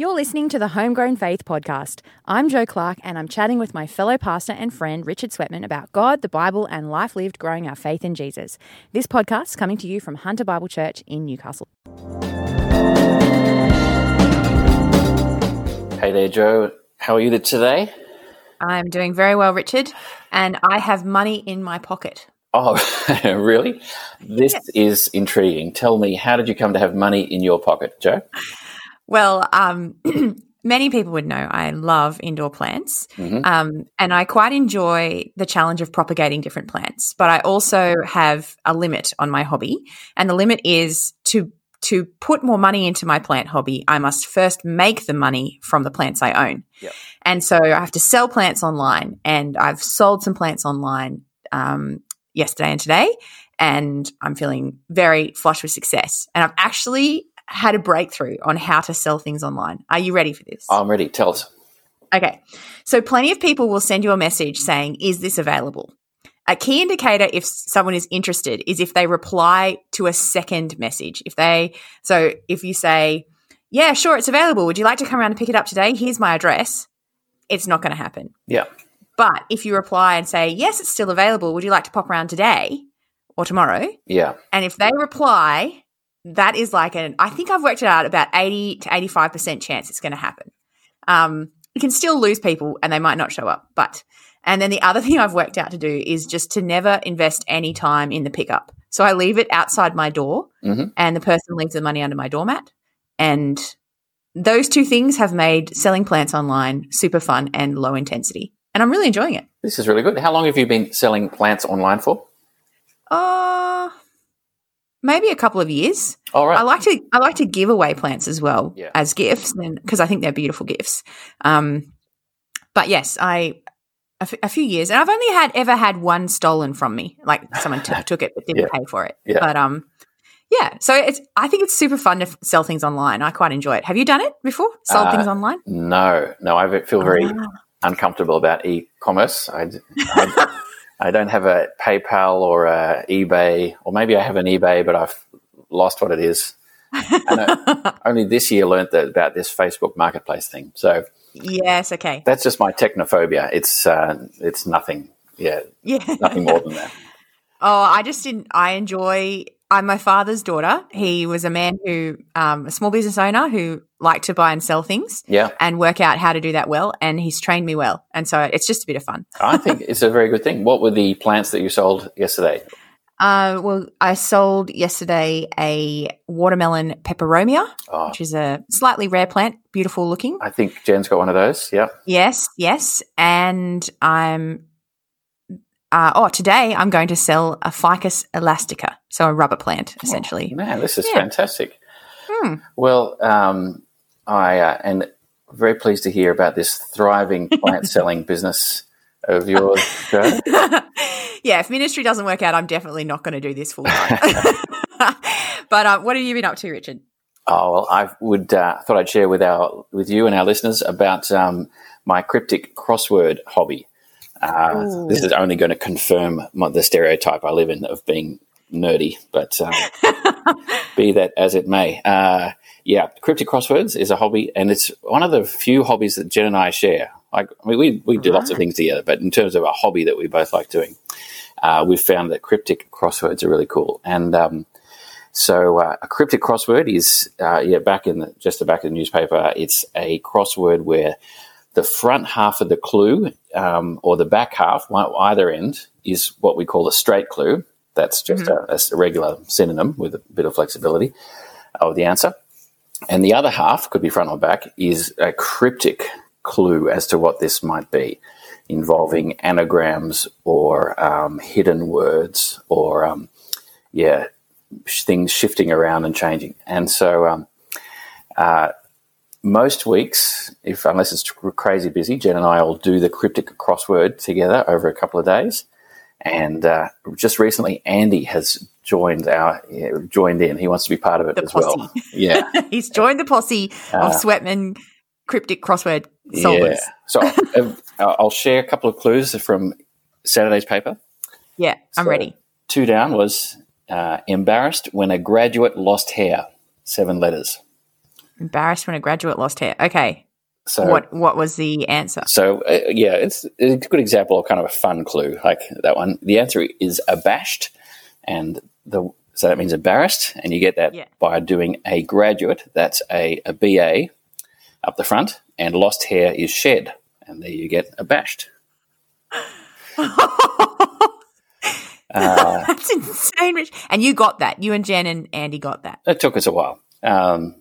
You're listening to the Homegrown Faith Podcast. I'm Joe Clark, and I'm chatting with my fellow pastor and friend Richard Sweatman about God, the Bible, and life lived growing our faith in Jesus. This podcast is coming to you from Hunter Bible Church in Newcastle. Hey there, Joe. How are you today? I'm doing very well, Richard, and I have money in my pocket. Oh, really? This yes. is intriguing. Tell me, how did you come to have money in your pocket, Joe? Well, um, many people would know I love indoor plants, mm-hmm. um, and I quite enjoy the challenge of propagating different plants. But I also have a limit on my hobby, and the limit is to to put more money into my plant hobby, I must first make the money from the plants I own. Yep. And so I have to sell plants online, and I've sold some plants online um, yesterday and today, and I'm feeling very flush with success. And I've actually had a breakthrough on how to sell things online. Are you ready for this? I'm ready. Tell us. Okay. So, plenty of people will send you a message saying, Is this available? A key indicator if someone is interested is if they reply to a second message. If they, so if you say, Yeah, sure, it's available. Would you like to come around and pick it up today? Here's my address. It's not going to happen. Yeah. But if you reply and say, Yes, it's still available. Would you like to pop around today or tomorrow? Yeah. And if they reply that is like an I think I've worked it out about 80 to 85% chance it's going to happen. Um, you can still lose people and they might not show up, but and then the other thing I've worked out to do is just to never invest any time in the pickup. So I leave it outside my door mm-hmm. and the person leaves the money under my doormat. And those two things have made selling plants online super fun and low intensity. And I'm really enjoying it. This is really good. How long have you been selling plants online for? Uh, maybe a couple of years. All right. I like to I like to give away plants as well yeah. as gifts, because I think they're beautiful gifts. Um, but yes, I a, f- a few years, and I've only had ever had one stolen from me. Like someone t- took it but didn't yeah. pay for it. Yeah. But um, yeah. So it's I think it's super fun to f- sell things online. I quite enjoy it. Have you done it before? Sold uh, things online? No, no. I feel very oh. uncomfortable about e-commerce. I, I I don't have a PayPal or a eBay, or maybe I have an eBay, but I've lost what it is. and I only this year learned that, about this Facebook Marketplace thing. So yes, okay, that's just my technophobia. It's uh, it's nothing. Yeah, yeah, nothing more than that. Oh, I just didn't. I enjoy I'm my father's daughter. He was a man who, um, a small business owner who liked to buy and sell things yeah. and work out how to do that well. And he's trained me well. And so it's just a bit of fun. I think it's a very good thing. What were the plants that you sold yesterday? Uh, well, I sold yesterday a watermelon peperomia, oh. which is a slightly rare plant, beautiful looking. I think Jen's got one of those. Yeah. Yes, yes. And I'm uh, oh, today I'm going to sell a Ficus elastica, so a rubber plant, oh, essentially. Oh, man, this is yeah. fantastic. Hmm. Well, um, I uh, am very pleased to hear about this thriving plant selling business of yours, Joe. yeah, if ministry doesn't work out, I'm definitely not going to do this full time. but uh, what have you been up to, Richard? Oh well, I would uh, thought I'd share with our with you and our listeners about um, my cryptic crossword hobby. Uh, this is only going to confirm my, the stereotype I live in of being nerdy, but um, be that as it may. Uh, yeah, cryptic crosswords is a hobby, and it's one of the few hobbies that Jen and I share. Like, I mean, we, we do right. lots of things together, but in terms of a hobby that we both like doing, uh, we've found that cryptic crosswords are really cool. And um, so, uh, a cryptic crossword is, uh, yeah, back in the, just the back of the newspaper, it's a crossword where the front half of the clue um, or the back half, either end, is what we call a straight clue. That's just mm-hmm. a, a, regular synonym with a bit of flexibility of the answer. And the other half, could be front or back, is a cryptic clue as to what this might be, involving anagrams or um, hidden words or, um, yeah, things shifting around and changing. And so um, uh, most weeks, if unless it's crazy busy, Jen and I will do the cryptic crossword together over a couple of days. And uh, just recently, Andy has joined our yeah, joined in. He wants to be part of it the as posse. well. Yeah, he's joined the posse of uh, Sweatman cryptic crossword solvers. Yeah. So I'll share a couple of clues from Saturday's paper. Yeah, I'm so ready. Two down was uh, embarrassed when a graduate lost hair. Seven letters. Embarrassed when a graduate lost hair. Okay. So what what was the answer? So uh, yeah, it's, it's a good example of kind of a fun clue like that one. The answer is abashed, and the so that means embarrassed, and you get that Yeah. by doing a graduate. That's a, a BA up the front, and lost hair is shed, and there you get abashed. Uh, That's insane, Rich. And you got that. You and Jen and Andy got that. It took us a while. Um,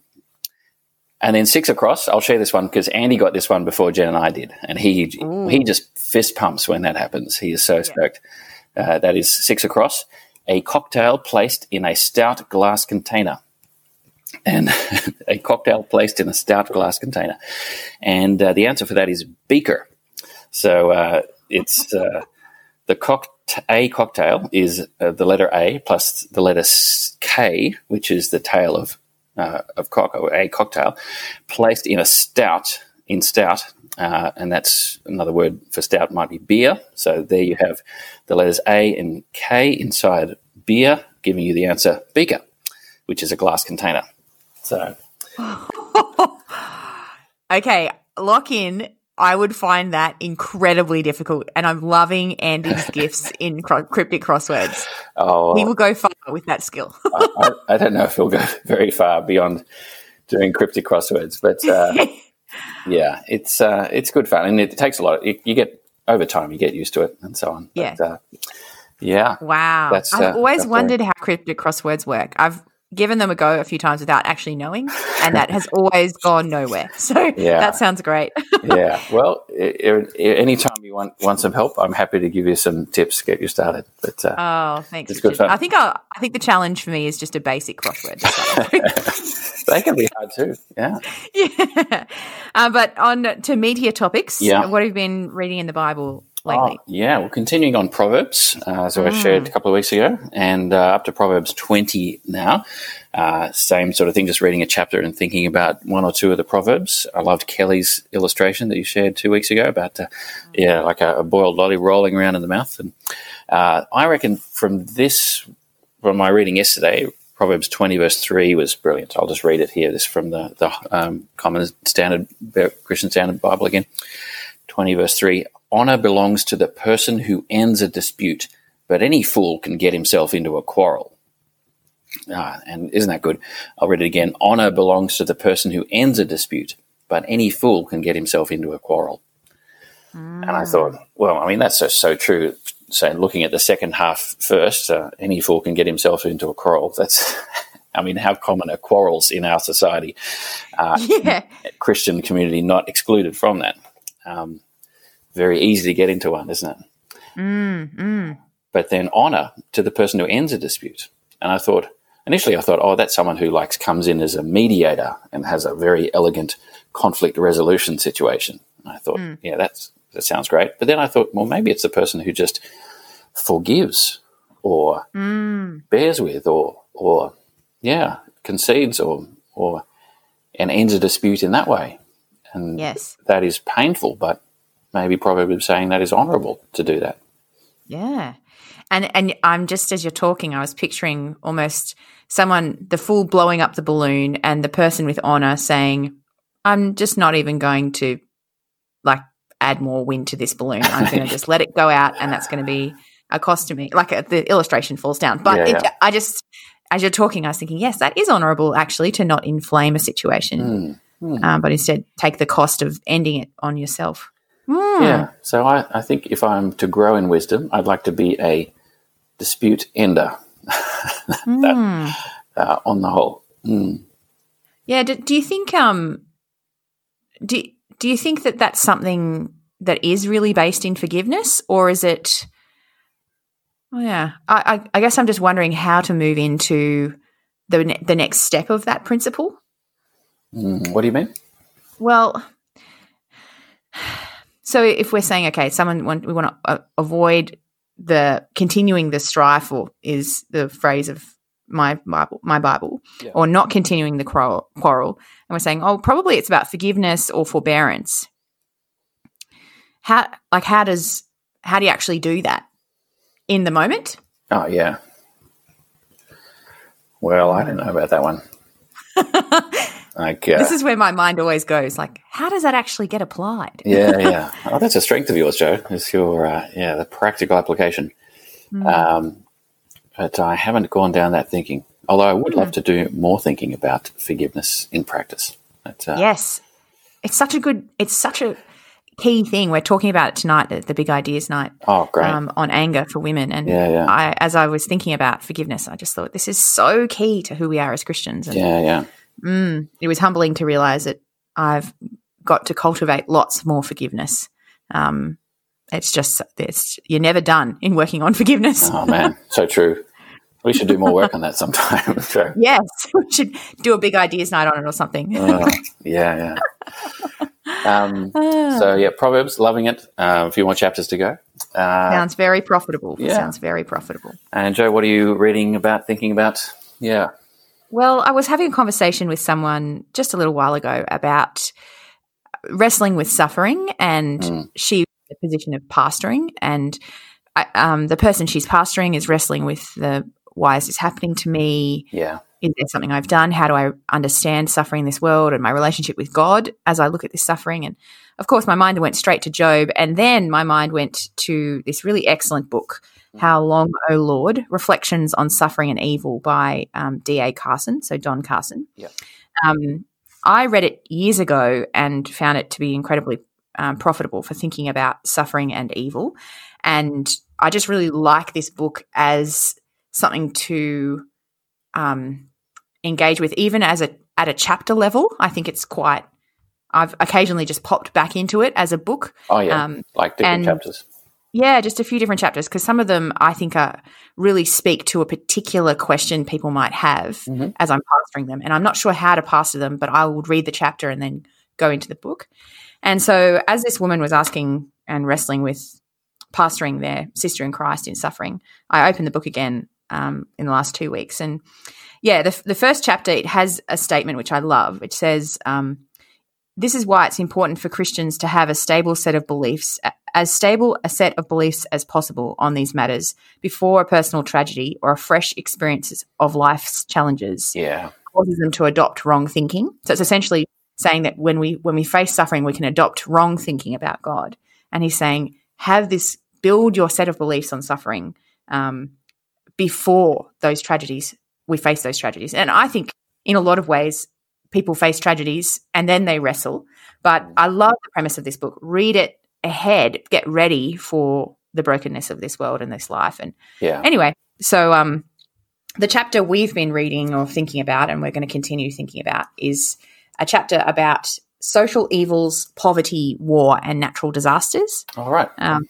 and then six across, I'll share this one because Andy got this one before Jen and I did, and he he just fist pumps when that happens. He is so stoked. Uh, that is six across. A cocktail placed in a stout glass container, and a cocktail placed in a stout glass container, and uh, the answer for that is beaker. So uh, it's uh, the cock a cocktail is uh, the letter A plus the letter K, which is the tail of uh, of cock or a cocktail, placed in a stout in stout, uh, and that's another word for stout might be beer. So there you have the letters A and K inside beer, giving you the answer beaker, which is a glass container. So Okay, lock in. I would find that incredibly difficult, and I'm loving Andy's gifts in cro- cryptic crosswords. oh, He will go far with that skill. I, I, I don't know if he'll go very far beyond doing cryptic crosswords, but uh, yeah, it's uh, it's good fun, and it takes a lot. Of, you, you get over time, you get used to it, and so on. Yeah. But, uh, yeah. Wow. I've uh, always wondered how cryptic crosswords work. I've given them a go a few times without actually knowing, and that has always gone nowhere. So Yeah. that sounds great. yeah. Well, anytime you want want some help, I'm happy to give you some tips, to get you started. But uh, Oh, thanks. It's good fun. I think I, I think the challenge for me is just a basic crossword. to start with. they can be hard too. Yeah. yeah. Uh, but on to media topics. Yeah. What have you been reading in the Bible lately? Oh, yeah, well, continuing on Proverbs, uh, as I shared a couple of weeks ago, and uh, up to Proverbs 20 now. Uh, same sort of thing, just reading a chapter and thinking about one or two of the Proverbs. I loved Kelly's illustration that you shared two weeks ago about, uh, yeah, like a, a boiled lolly rolling around in the mouth. And uh, I reckon from this, from my reading yesterday, Proverbs 20, verse 3 was brilliant. I'll just read it here. This is from the, the um, Common Standard, Christian Standard Bible again. 20 verse 3 honor belongs to the person who ends a dispute but any fool can get himself into a quarrel. Ah, and isn't that good? I'll read it again. Honor belongs to the person who ends a dispute but any fool can get himself into a quarrel. And i thought well i mean that's just so true. So looking at the second half first uh, any fool can get himself into a quarrel. That's i mean how common are quarrels in our society? Yeah. christian community not excluded from that. Um, very easy to get into one, isn't it? Mm, mm, But then honor to the person who ends a dispute. And I thought, initially, I thought, oh, that's someone who likes comes in as a mediator and has a very elegant conflict resolution situation. And I thought, mm. yeah, that's that sounds great. But then I thought, well, maybe it's the person who just forgives or mm. bears with or or yeah concedes or or and ends a dispute in that way. And Yes. that is painful, but maybe is saying that is honourable to do that. Yeah. And and I'm just as you're talking, I was picturing almost someone the fool blowing up the balloon and the person with honor saying, I'm just not even going to like add more wind to this balloon. I'm going to just let it go out and that's going to be a cost to me. Like uh, the illustration falls down. But Yeah, it, yeah. I just as you're talking, I was thinking, yes, that is honorable actually to not inflame a situation, Hmm. um, but instead take the cost of ending it on yourself. Hmm. Yeah. So I, I think if I'm to grow in wisdom, I'd like to be a dispute ender that, uh, on the whole. Mm. Yeah. Do, do you think um do do you think that that's something that is really based in forgiveness, or is it? Oh yeah, I, I, I guess I'm just wondering how to move into the ne- the next step of that principle. Mm. What do you mean? Well, so if we're saying okay, someone want, we want to uh, avoid the continuing the strife, or is the phrase of my Bible, my Bible, Yeah. or not continuing the quarrel, quarrel, and we're saying, oh, probably it's about forgiveness or forbearance. How, like, how does how do you actually do that in the moment? Oh, yeah. Well, I don't know about that one. Like, uh, this is where my mind always goes. Like, how does that actually get applied? yeah, yeah. Oh, that's a strength of yours, Joe. Is your uh, yeah the practical application. Hmm. Um, but I haven't gone down that thinking. Although I would Hmm. love to do more thinking about forgiveness in practice. But, uh, Yes, it's such a good. It's such a key thing. We're talking about it tonight, the, the big ideas night. Oh, great. Um, on anger for women, and Yeah, yeah. I, as I was thinking about forgiveness, I just thought this is so key to who we are as Christians, and yeah, yeah. Mm, it was humbling to realize that I've got to cultivate lots more forgiveness. Um, it's just it's you're never done in working on forgiveness. Oh man, so true. We should do more work on that sometime. Joe. Yes, we should do a big ideas night on it or something. Oh, yeah, yeah. Um, so yeah, Proverbs, loving it. Uh, a few more chapters to go. Uh, sounds very profitable. yeah. Sounds very profitable. and Joe, what are you reading about, thinking about? Yeah. Well, I was having a conversation with someone just a little while ago about wrestling with suffering, and Mm. she in the position of pastoring, and I, um, the person she's pastoring is wrestling with the why is this happening to me? Yeah. Is there something I've done? How do I understand suffering in this world and my relationship with God as I look at this suffering? And of course, my mind went straight to Job, and then my mind went to this really excellent book, How Long, O Lord? Reflections on Suffering and Evil by um, D.A. Carson, so Don Carson. Yep. Um, I read it years ago and found it to be incredibly um, profitable for thinking about suffering and evil. And I just really like this book as something to um, engage with, even as a at a chapter level. I think it's quite. I've occasionally just popped back into it as a book. Oh yeah. Um, like different and- chapters. Yeah, just a few different chapters because some of them I think are really speak to a particular question people might have Mhm. as I'm pastoring them, and I'm not sure how to pastor them, but I would read the chapter and then go into the book. And so, as this woman was asking and wrestling with pastoring their sister in Christ in suffering, I opened the book again um, in the last two weeks, and yeah, the, the first chapter it has a statement which I love, which says. Um, this is why it's important for Christians to have a stable set of beliefs, as stable a set of beliefs as possible on these matters before a personal tragedy or a fresh experiences of life's challenges Yeah. causes them to adopt wrong thinking. So it's essentially saying that when we when we face suffering, we can adopt wrong thinking about God. And he's saying, have this build your set of beliefs on suffering um, before those tragedies we face those tragedies. And I think in a lot of ways, people face tragedies and then they wrestle. But I love the premise of this book. Read it ahead, get ready for the brokenness of this world and this life. And Yeah. anyway, so um, the chapter we've been reading or thinking about, and we're going to continue thinking about, is a chapter about social evils, poverty, war, and natural disasters. All right. Um,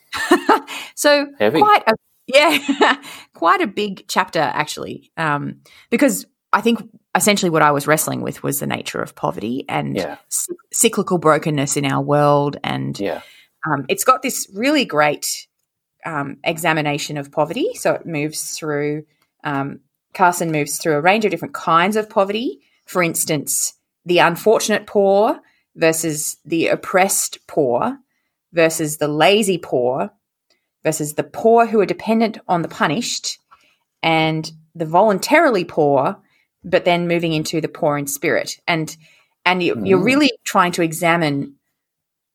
so Heavy. quite a yeah, quite a big chapter actually, um, because I think essentially what I was wrestling with was the nature of poverty and Yeah. cy- cyclical brokenness in our world, and Yeah. Um, it's got this really great um, examination of poverty. So it moves through. Um, Carson moves through a range of different kinds of poverty. For instance, the unfortunate poor versus the oppressed poor versus the lazy poor versus the poor who are dependent on the punished and the voluntarily poor but then moving into the poor in spirit and and you, you're Mm. really trying to examine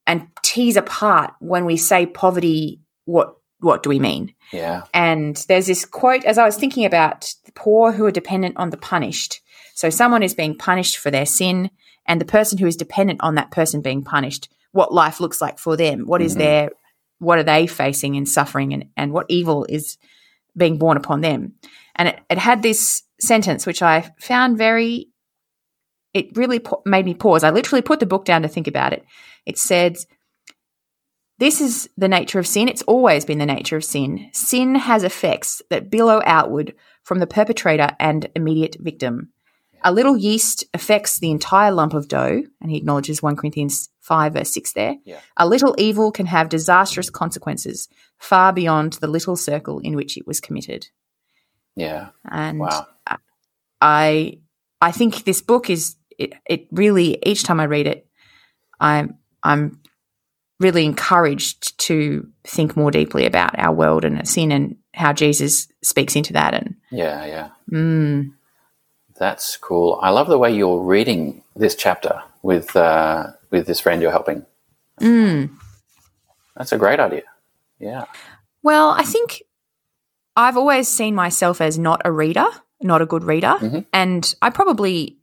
and tease apart when we say poverty what what do we mean Yeah. and there's this quote as I was thinking about the poor who are dependent on the punished. So someone is being punished for their sin, and the person who is dependent on that person being punished, what life looks like for them, what is Mhm. their, what are they facing in suffering, and, and what evil is being borne upon them. And it, it had this sentence which I found very, it really pa- made me pause. I literally put the book down to think about it. It said, this is the nature of sin. It's always been the nature of sin. Sin has effects that billow outward from the perpetrator and immediate victim. A little yeast affects the entire lump of dough, and he acknowledges 1 Corinthians 5, verse 6 there. Yeah. A little evil can have disastrous consequences far beyond the little circle in which it was committed. Yeah. And Wow. I I think this book is it, it really each time I read it, I'm I'm really encouraged to think more deeply about our world and sin and how Jesus speaks into that and Yeah. Yeah. mm, That's cool. I love the way you're reading this chapter with uh, with this friend you're helping. Mm. That's a great idea. Yeah. Well, I think I've always seen myself as not a reader, not a good reader, Mm-hmm. and I probably,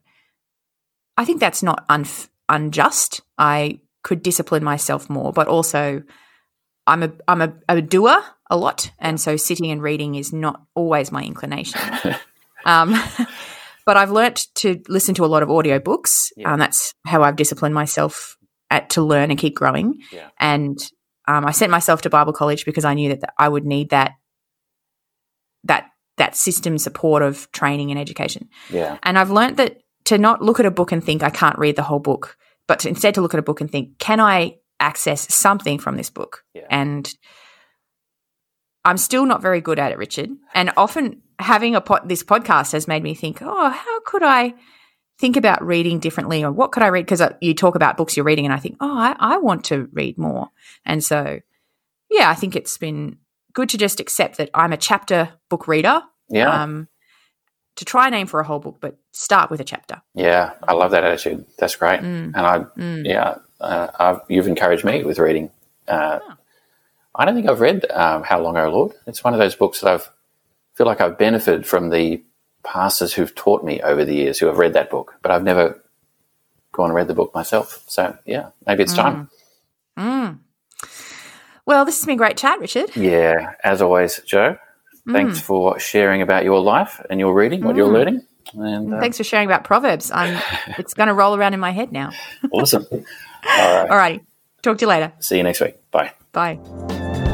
I think that's not unf- unjust. I could discipline myself more, but also, I'm a I'm a, a doer a lot, and so sitting and reading is not always my inclination. um, but I've learnt to listen to a lot of audiobooks. Yeah. Um, that's how I've disciplined myself at to learn and keep growing. Yeah. And um, I sent myself to Bible college because I knew that th- I would need that that that system support of training and education. Yeah. And I've learnt that to not look at a book and think I can't read the whole book, but to instead to look at a book and think, can I access something from this book? Yeah. And I'm still not very good at it, Richard. And often having a pot this podcast has made me think, oh, how could I think about reading differently, or what could I read? Because you talk about books you're reading, and I think, oh, I, I want to read more. And so, yeah, I think it's been good to just accept that I'm a chapter book reader. Yeah. Um, to try and aim for a whole book, but start with a chapter. yeah. I love that attitude. That's great. Mm. And I, Mm. yeah, uh, I've, you've encouraged me with reading. Uh, Oh. I don't think I've read um, How Long, O Lord. It's one of those books that I've feel like I've benefited from the pastors who've taught me over the years who have read that book, but I've never gone and read the book myself. So yeah, maybe it's time. Mm. Well, this has been a great chat, Richard. Yeah, as always, Joe. Thanks Mm. for sharing about your life and your reading, what you're Mm. learning. And uh, Thanks for sharing about Proverbs. I'm, it's going to roll around in my head now. awesome. All right. All righty. Talk to you later. See you next week. Bye. Bye.